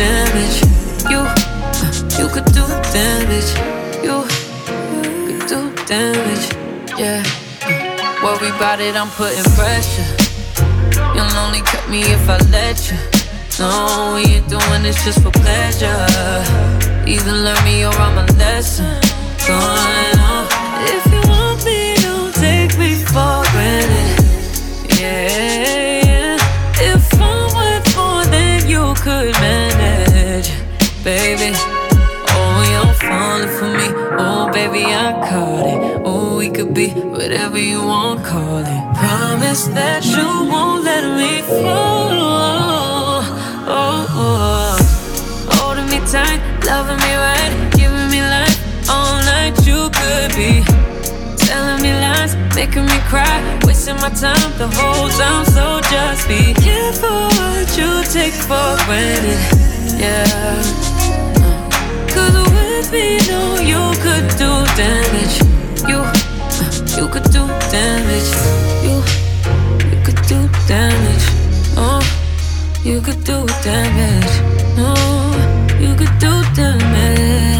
Damage. You, you could do damage. You, could do damage. Yeah. Worry about it, I'm putting pressure. You'll only cut me if I let you. No, we ain't doing this just for pleasure. Either learn me or I'm a lesson. Going on. If you want me, don't take me for granted. Yeah, baby. Oh, you're falling for me. Oh, baby, I caught it. Oh, we could be whatever you want, call it. Promise that you won't let me fall. Oh, oh. Holding me tight, loving me right, giving me life all night. You could be telling me lies, making me cry, wasting my time the whole time. So just be careful what you take for granted. Yeah. Me, no, you could do damage. You, you could do damage. You, you could do damage. Oh, you could do damage. No, you could do damage.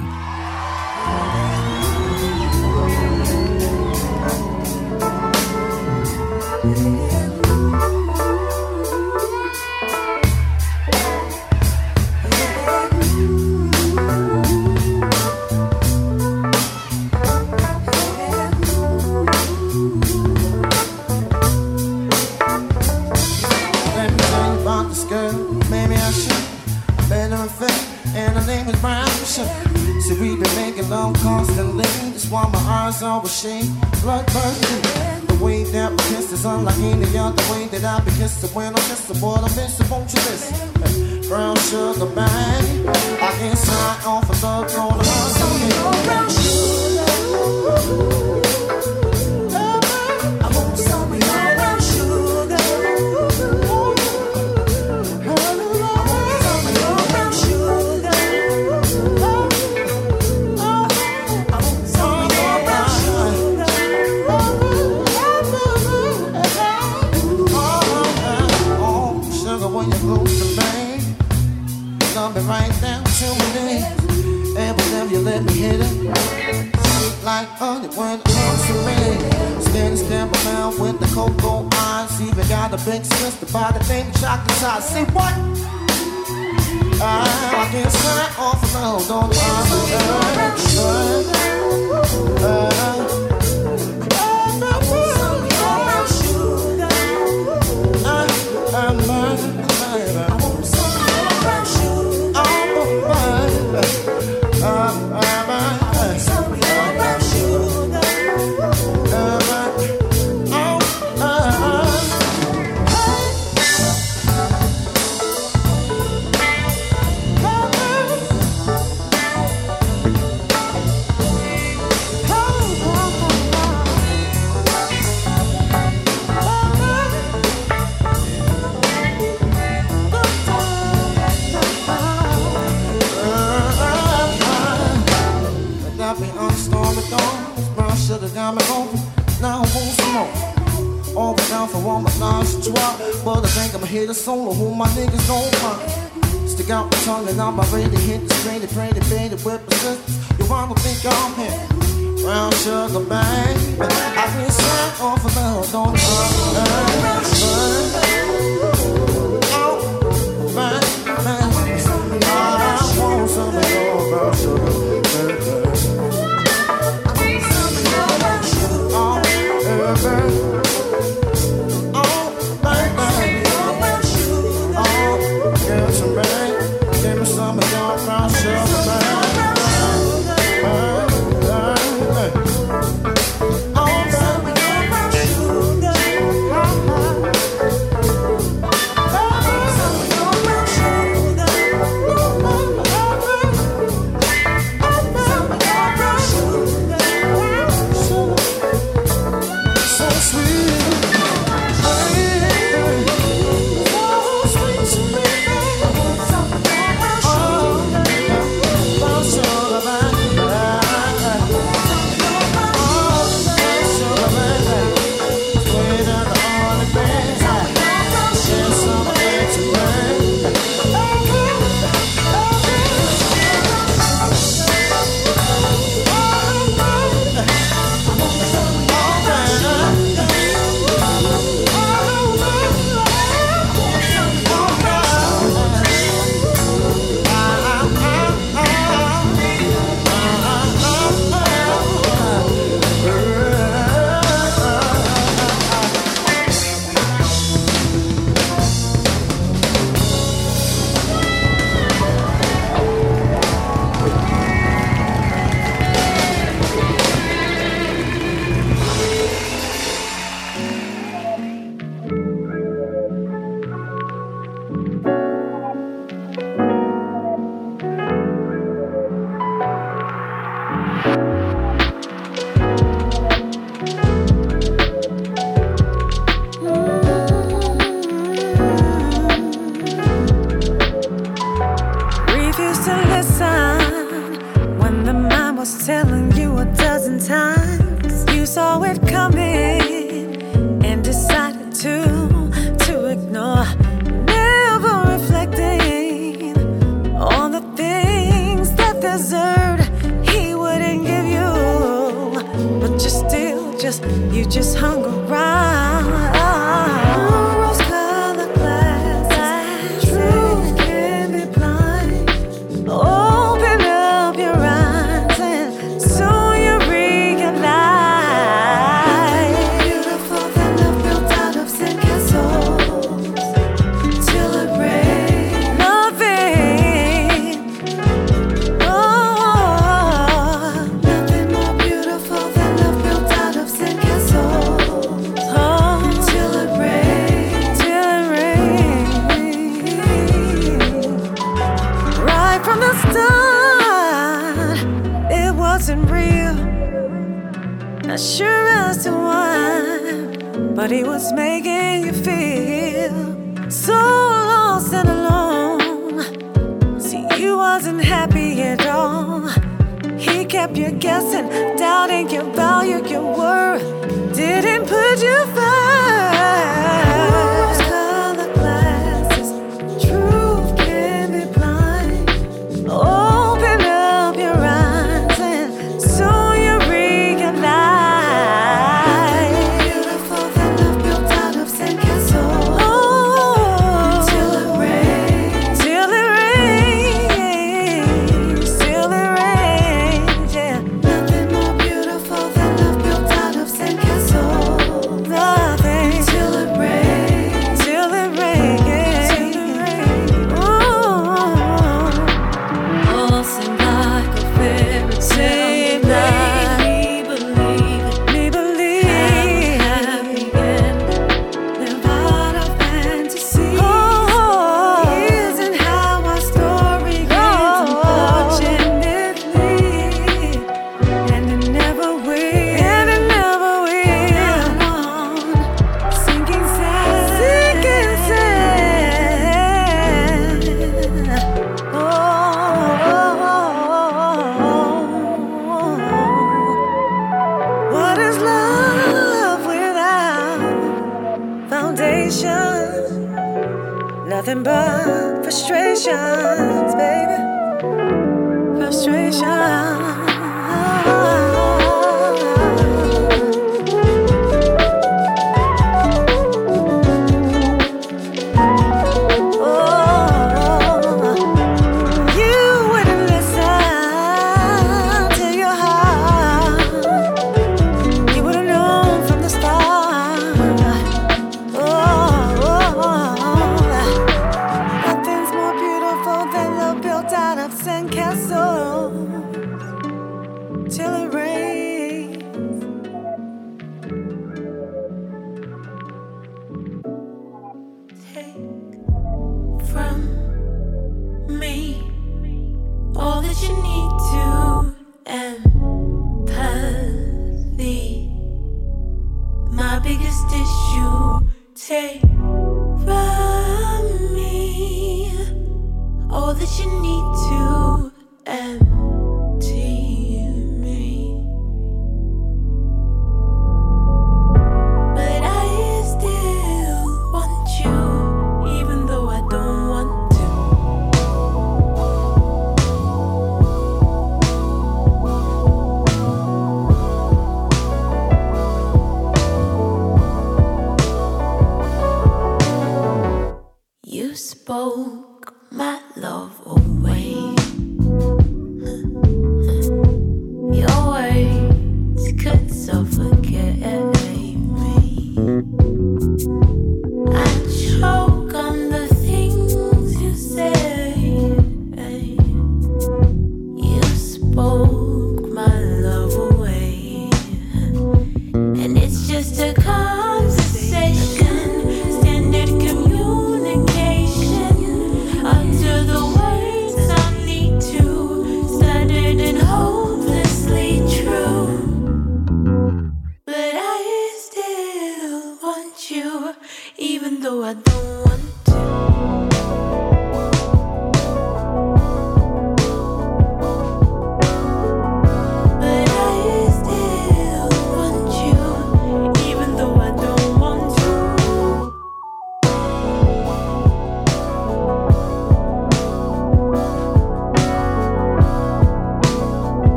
like only one answering. Standing stamp around with the cocoa eyes. Even got a big sister by the name of Chocolate Thai. Say what? Ah, I, can't sign off alone. Don't lie. Uh, uh, uh all my nice try. But I think I'ma hit a solo, who my niggas don't mind. Stick out my tongue and I'm ready to hit the pray to pay the whip persistence. You wanna think I'm here? Brown sugar bang. I've been sent off of love, don't Oh,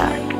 Thank you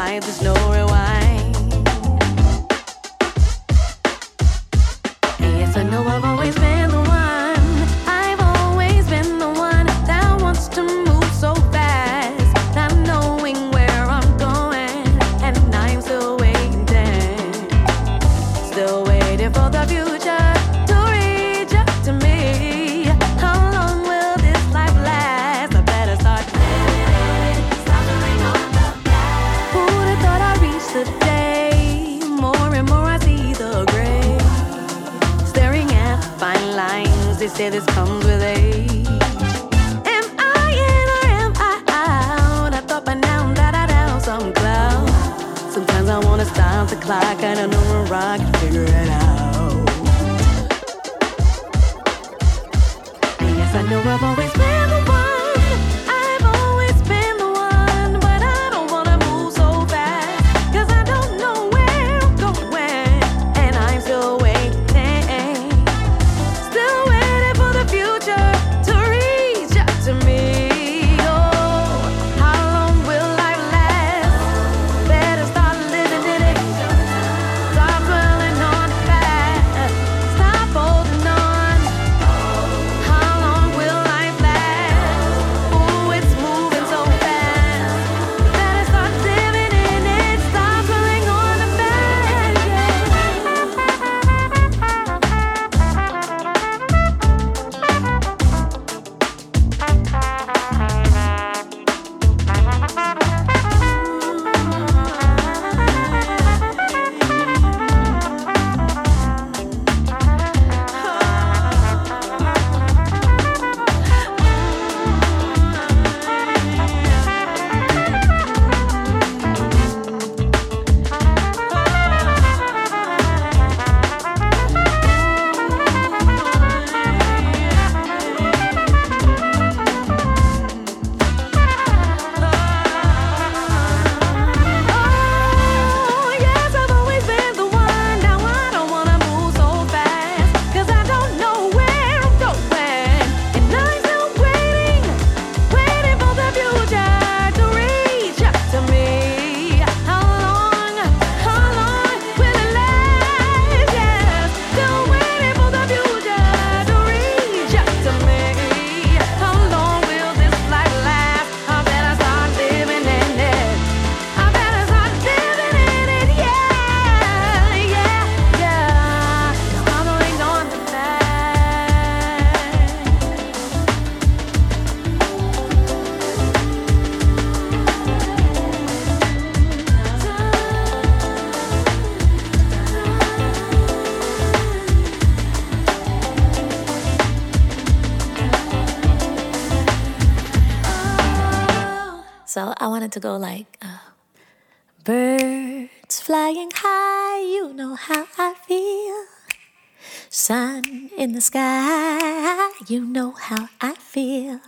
fight, there's no rewind. Yes, I know I've go like, uh, birds flying high, you know how I feel. Sun in the sky, you know how I feel.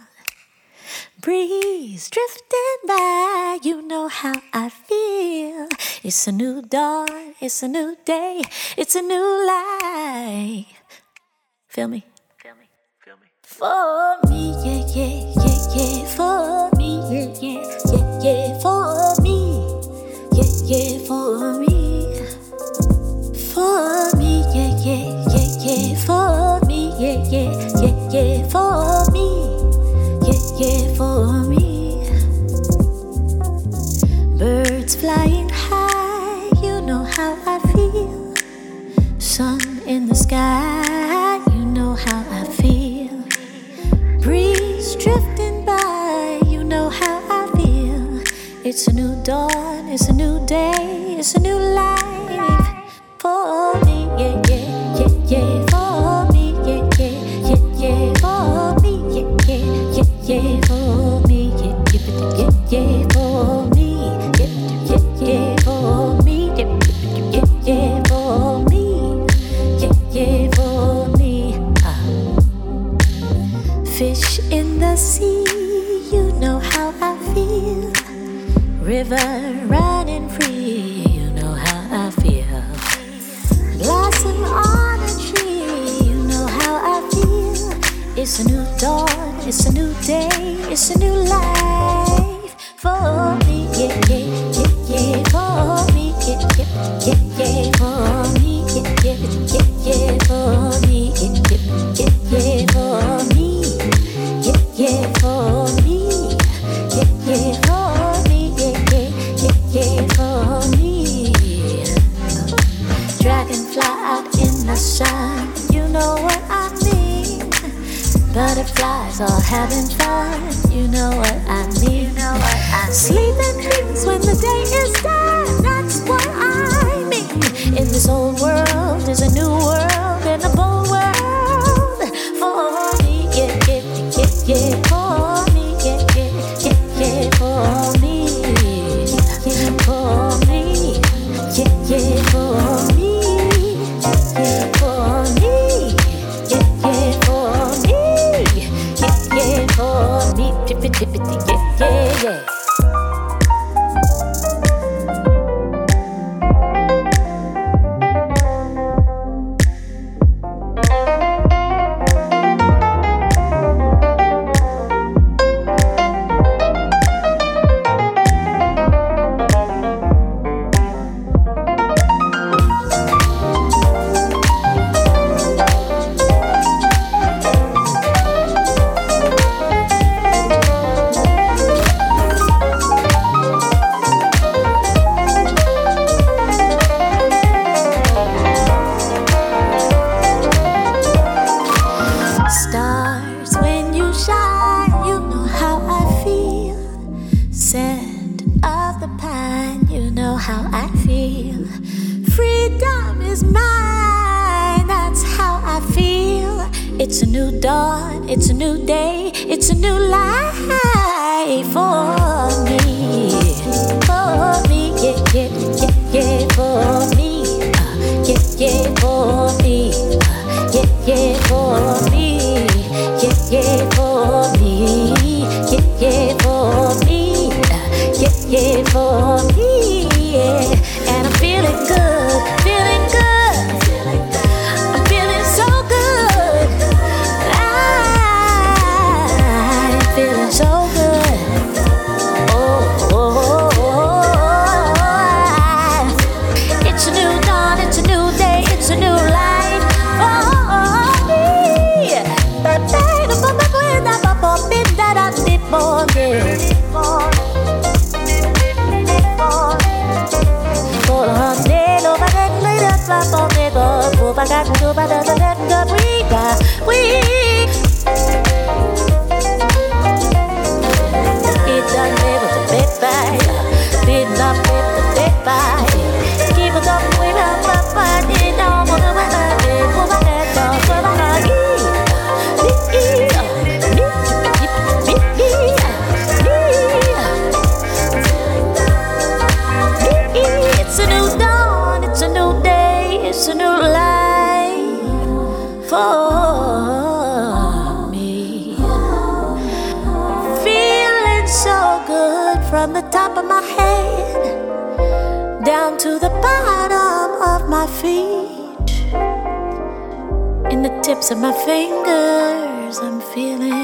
Breeze drifting by, you know how I feel. It's a new dawn, it's a new day, it's a new life. Feel me? Feel me? Feel me? For me, yeah, yeah, yeah, yeah. For me, yeah, yeah, yeah yeah, for me, yeah, yeah, for me, for me, yeah, yeah, yeah, yeah, for yeah. Oh. we do better than da we got, we. of my fingers, I'm feeling.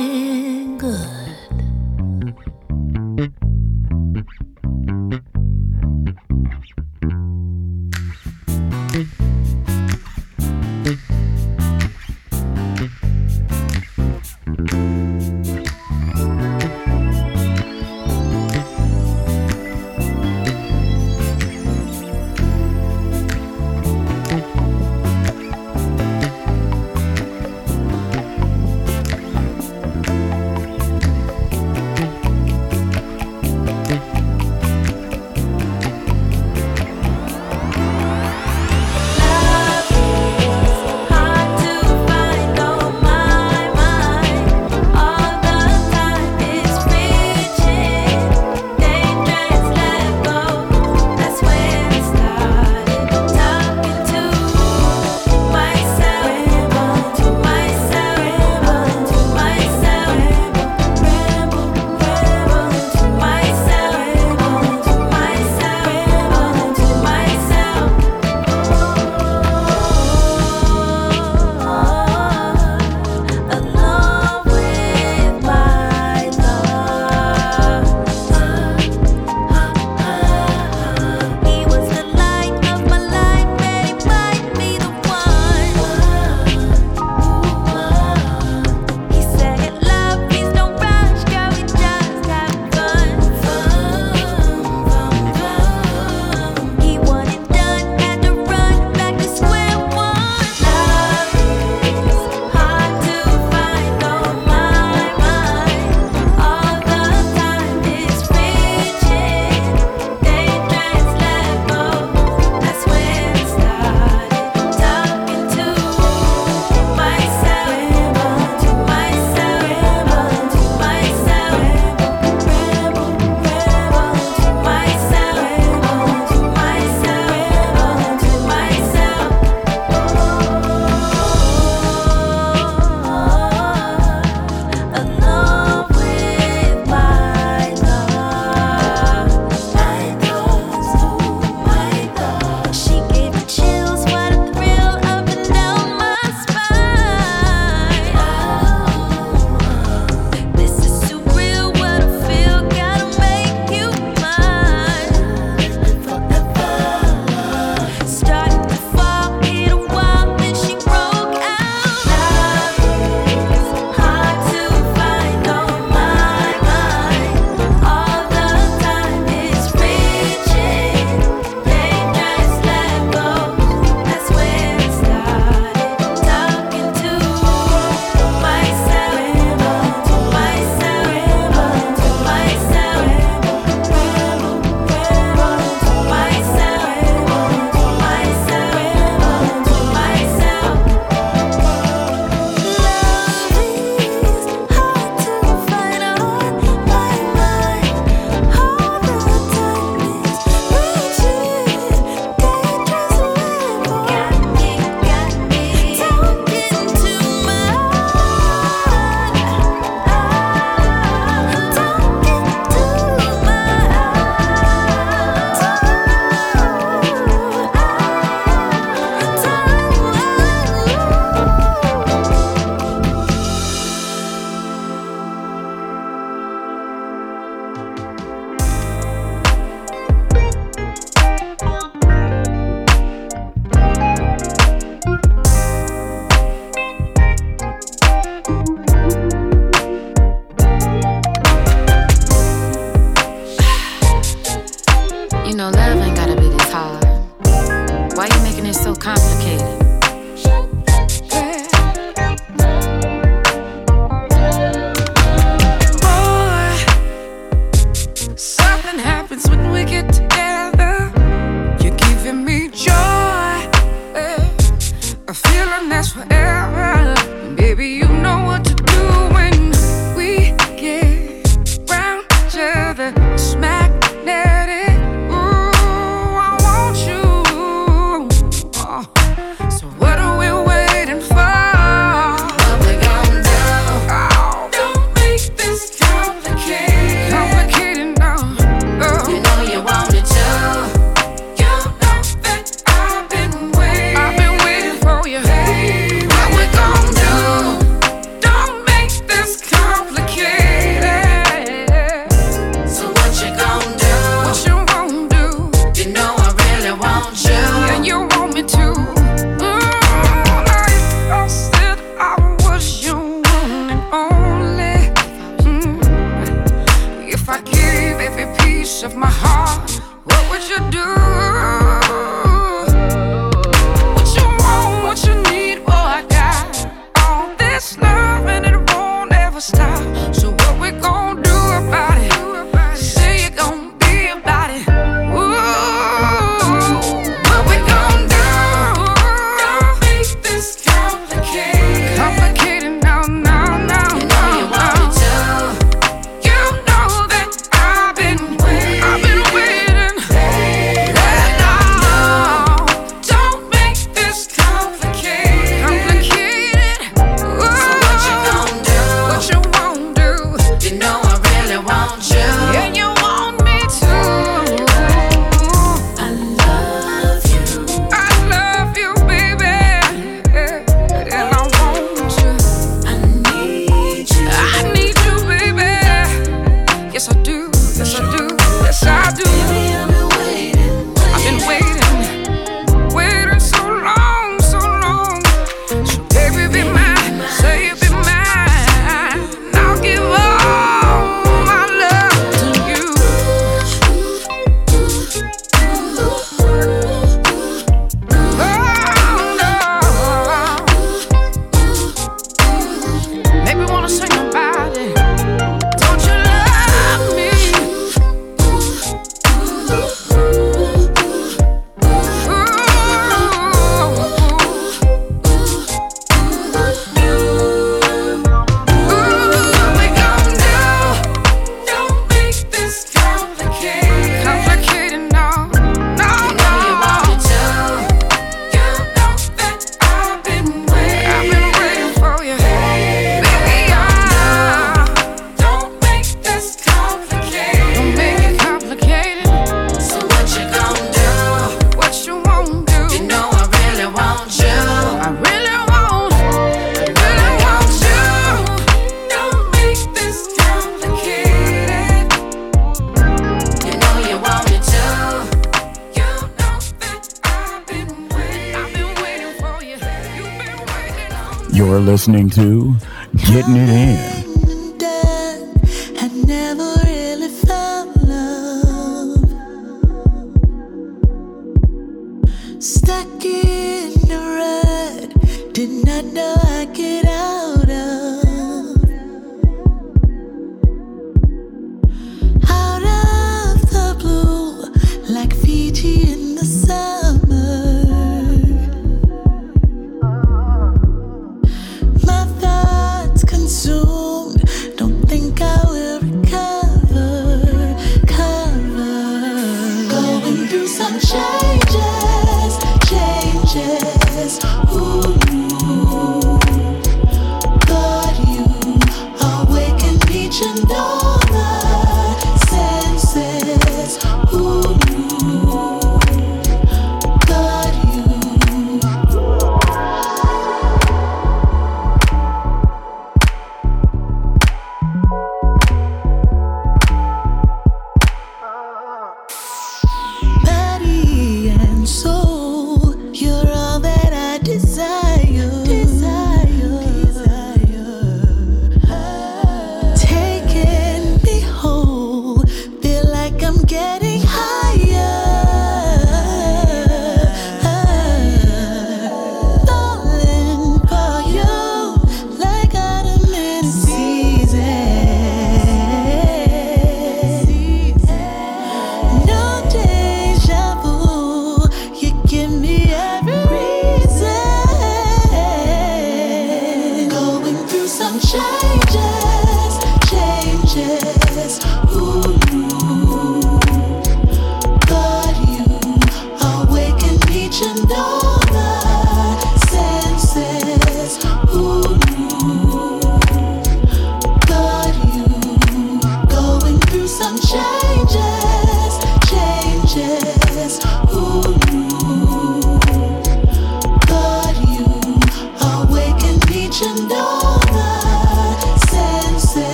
Listening to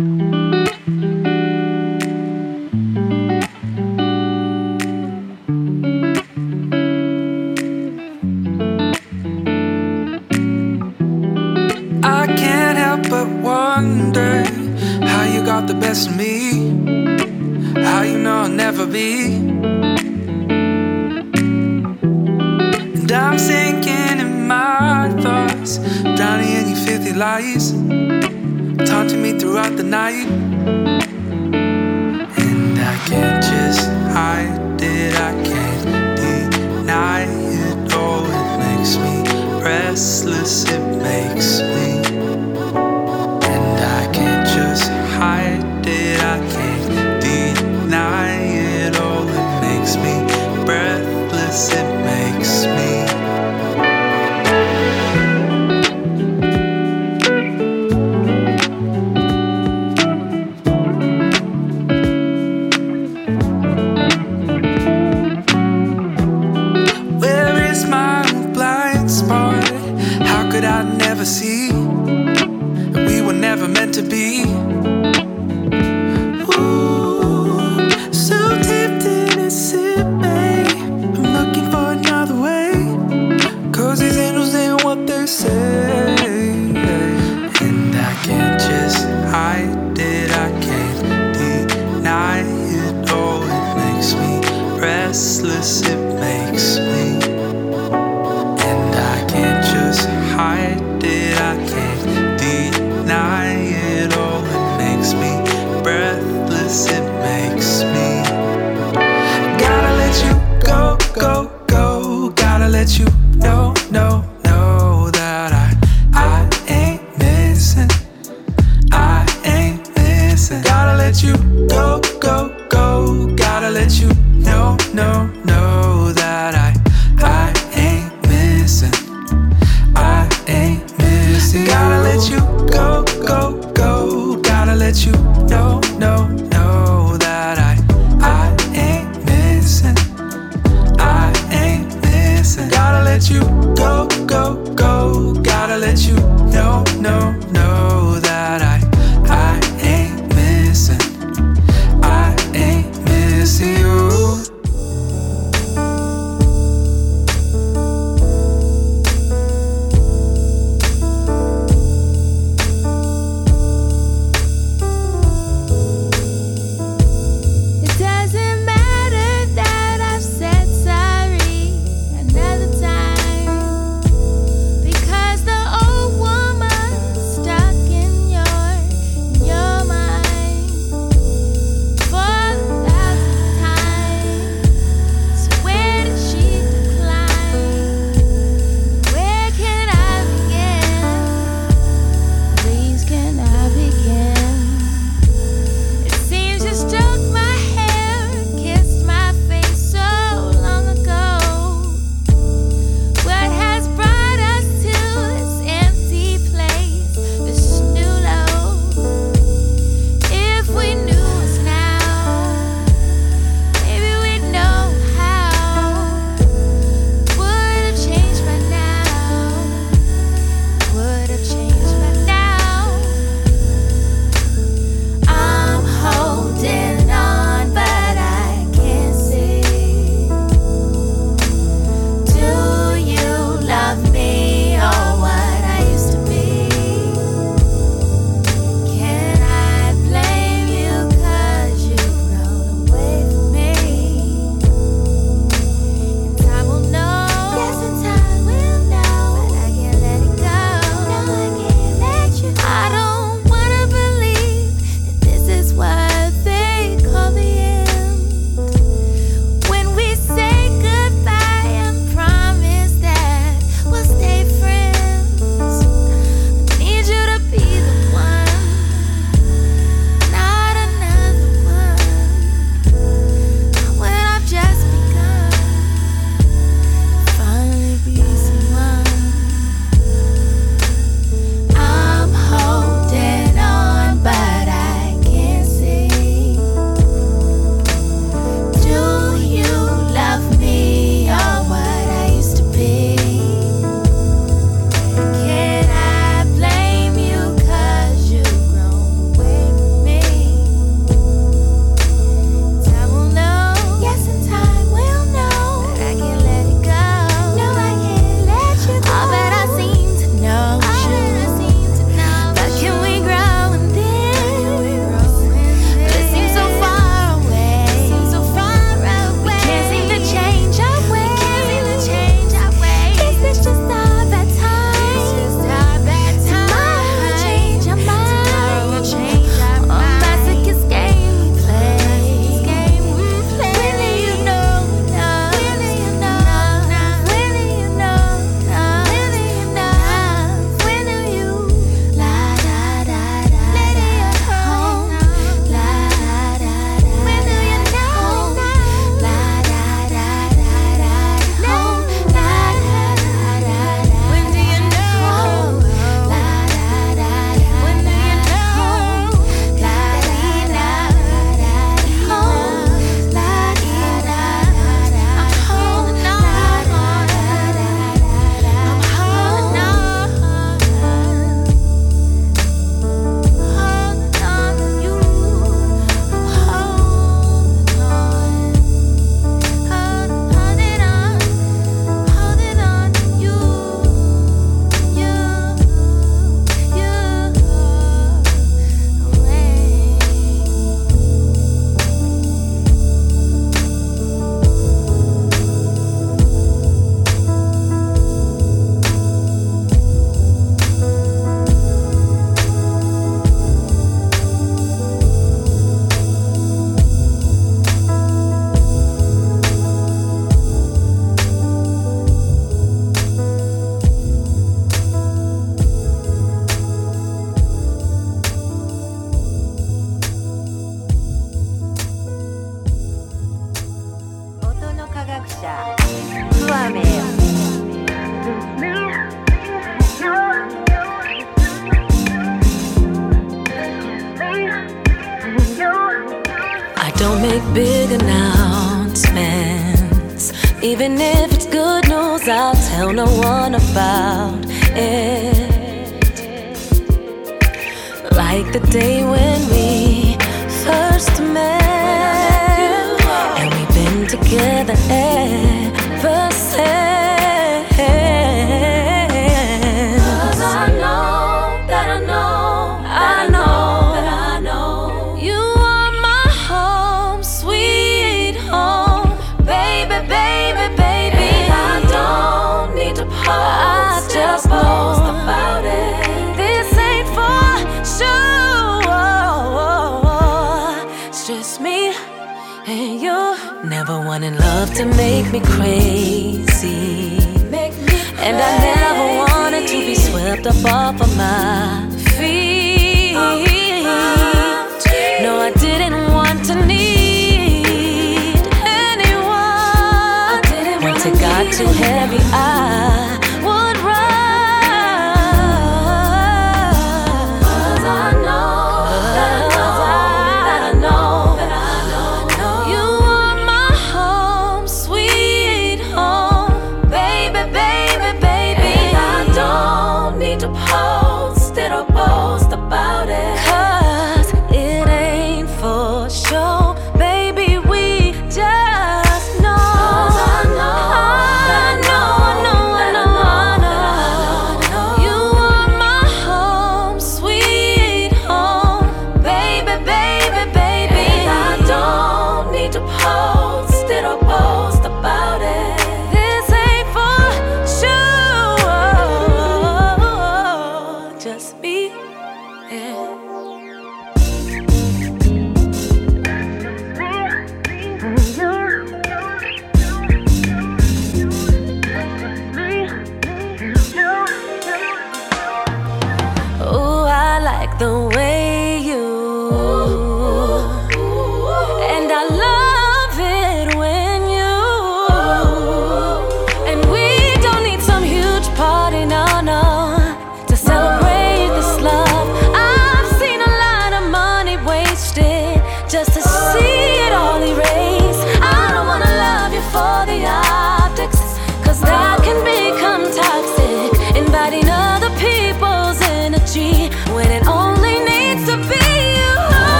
Música night, and I can't just.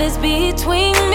Have is between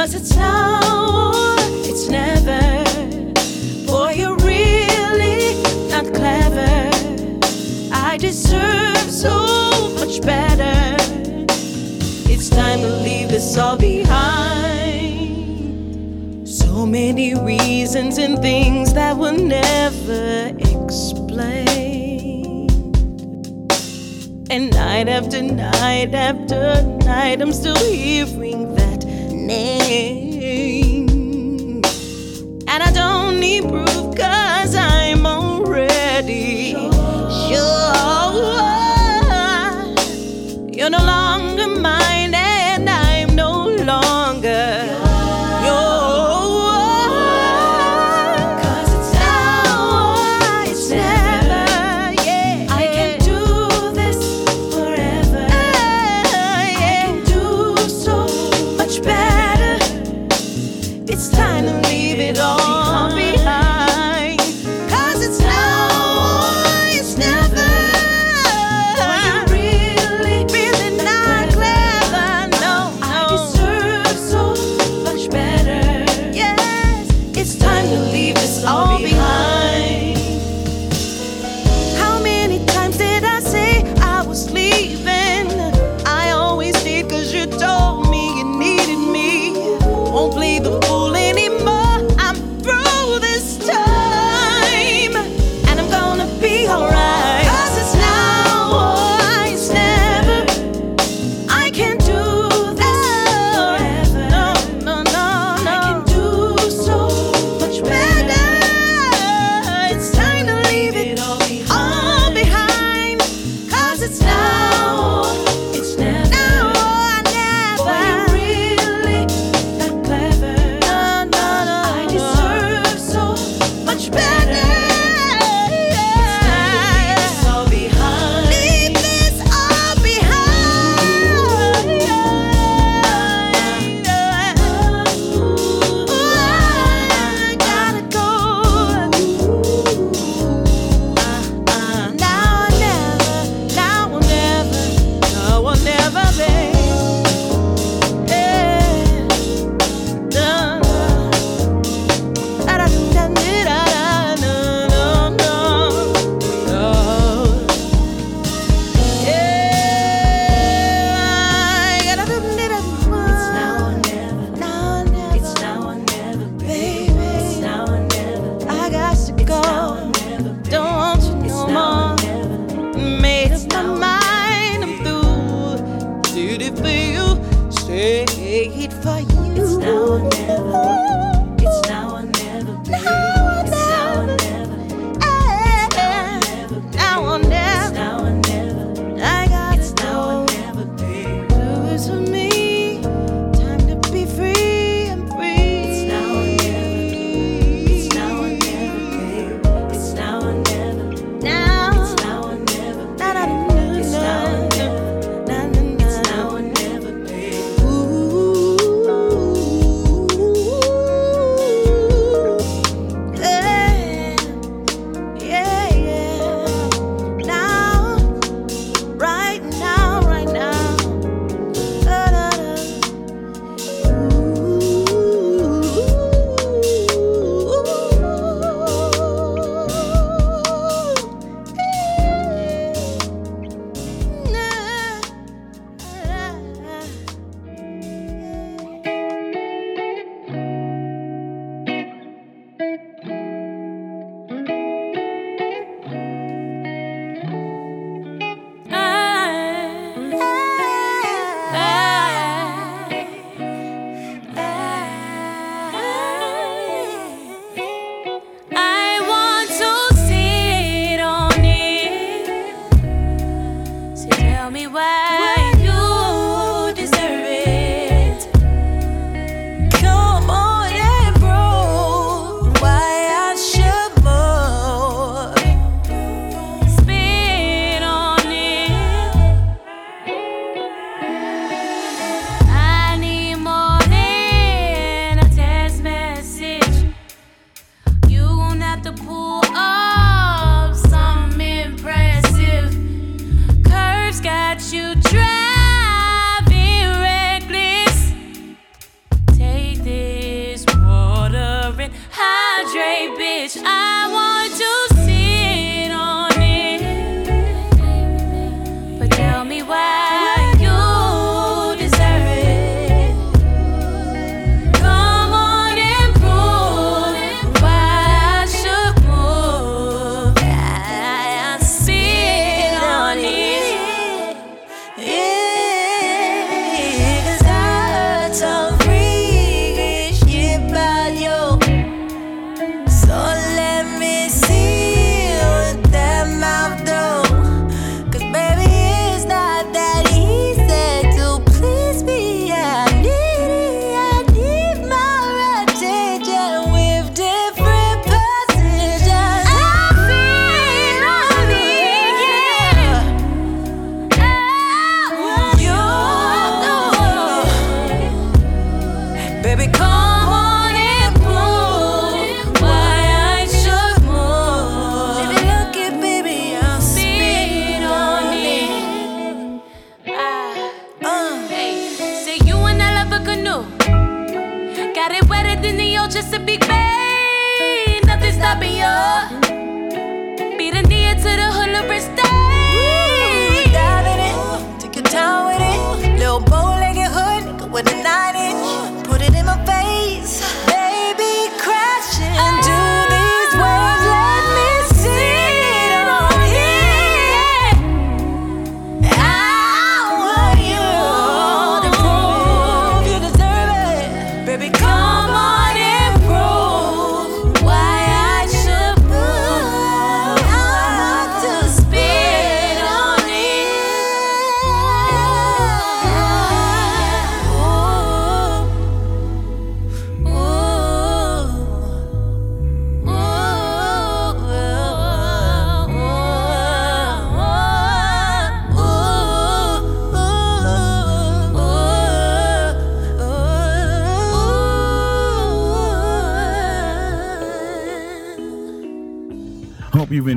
Cause it's or it's never. Boy, you're really not clever. I deserve so much better. It's time to leave this all behind. So many reasons and things that were never explained. And night after night after night, I'm still hearing name. And I don't need proof, cause I'm already sure. You're no longer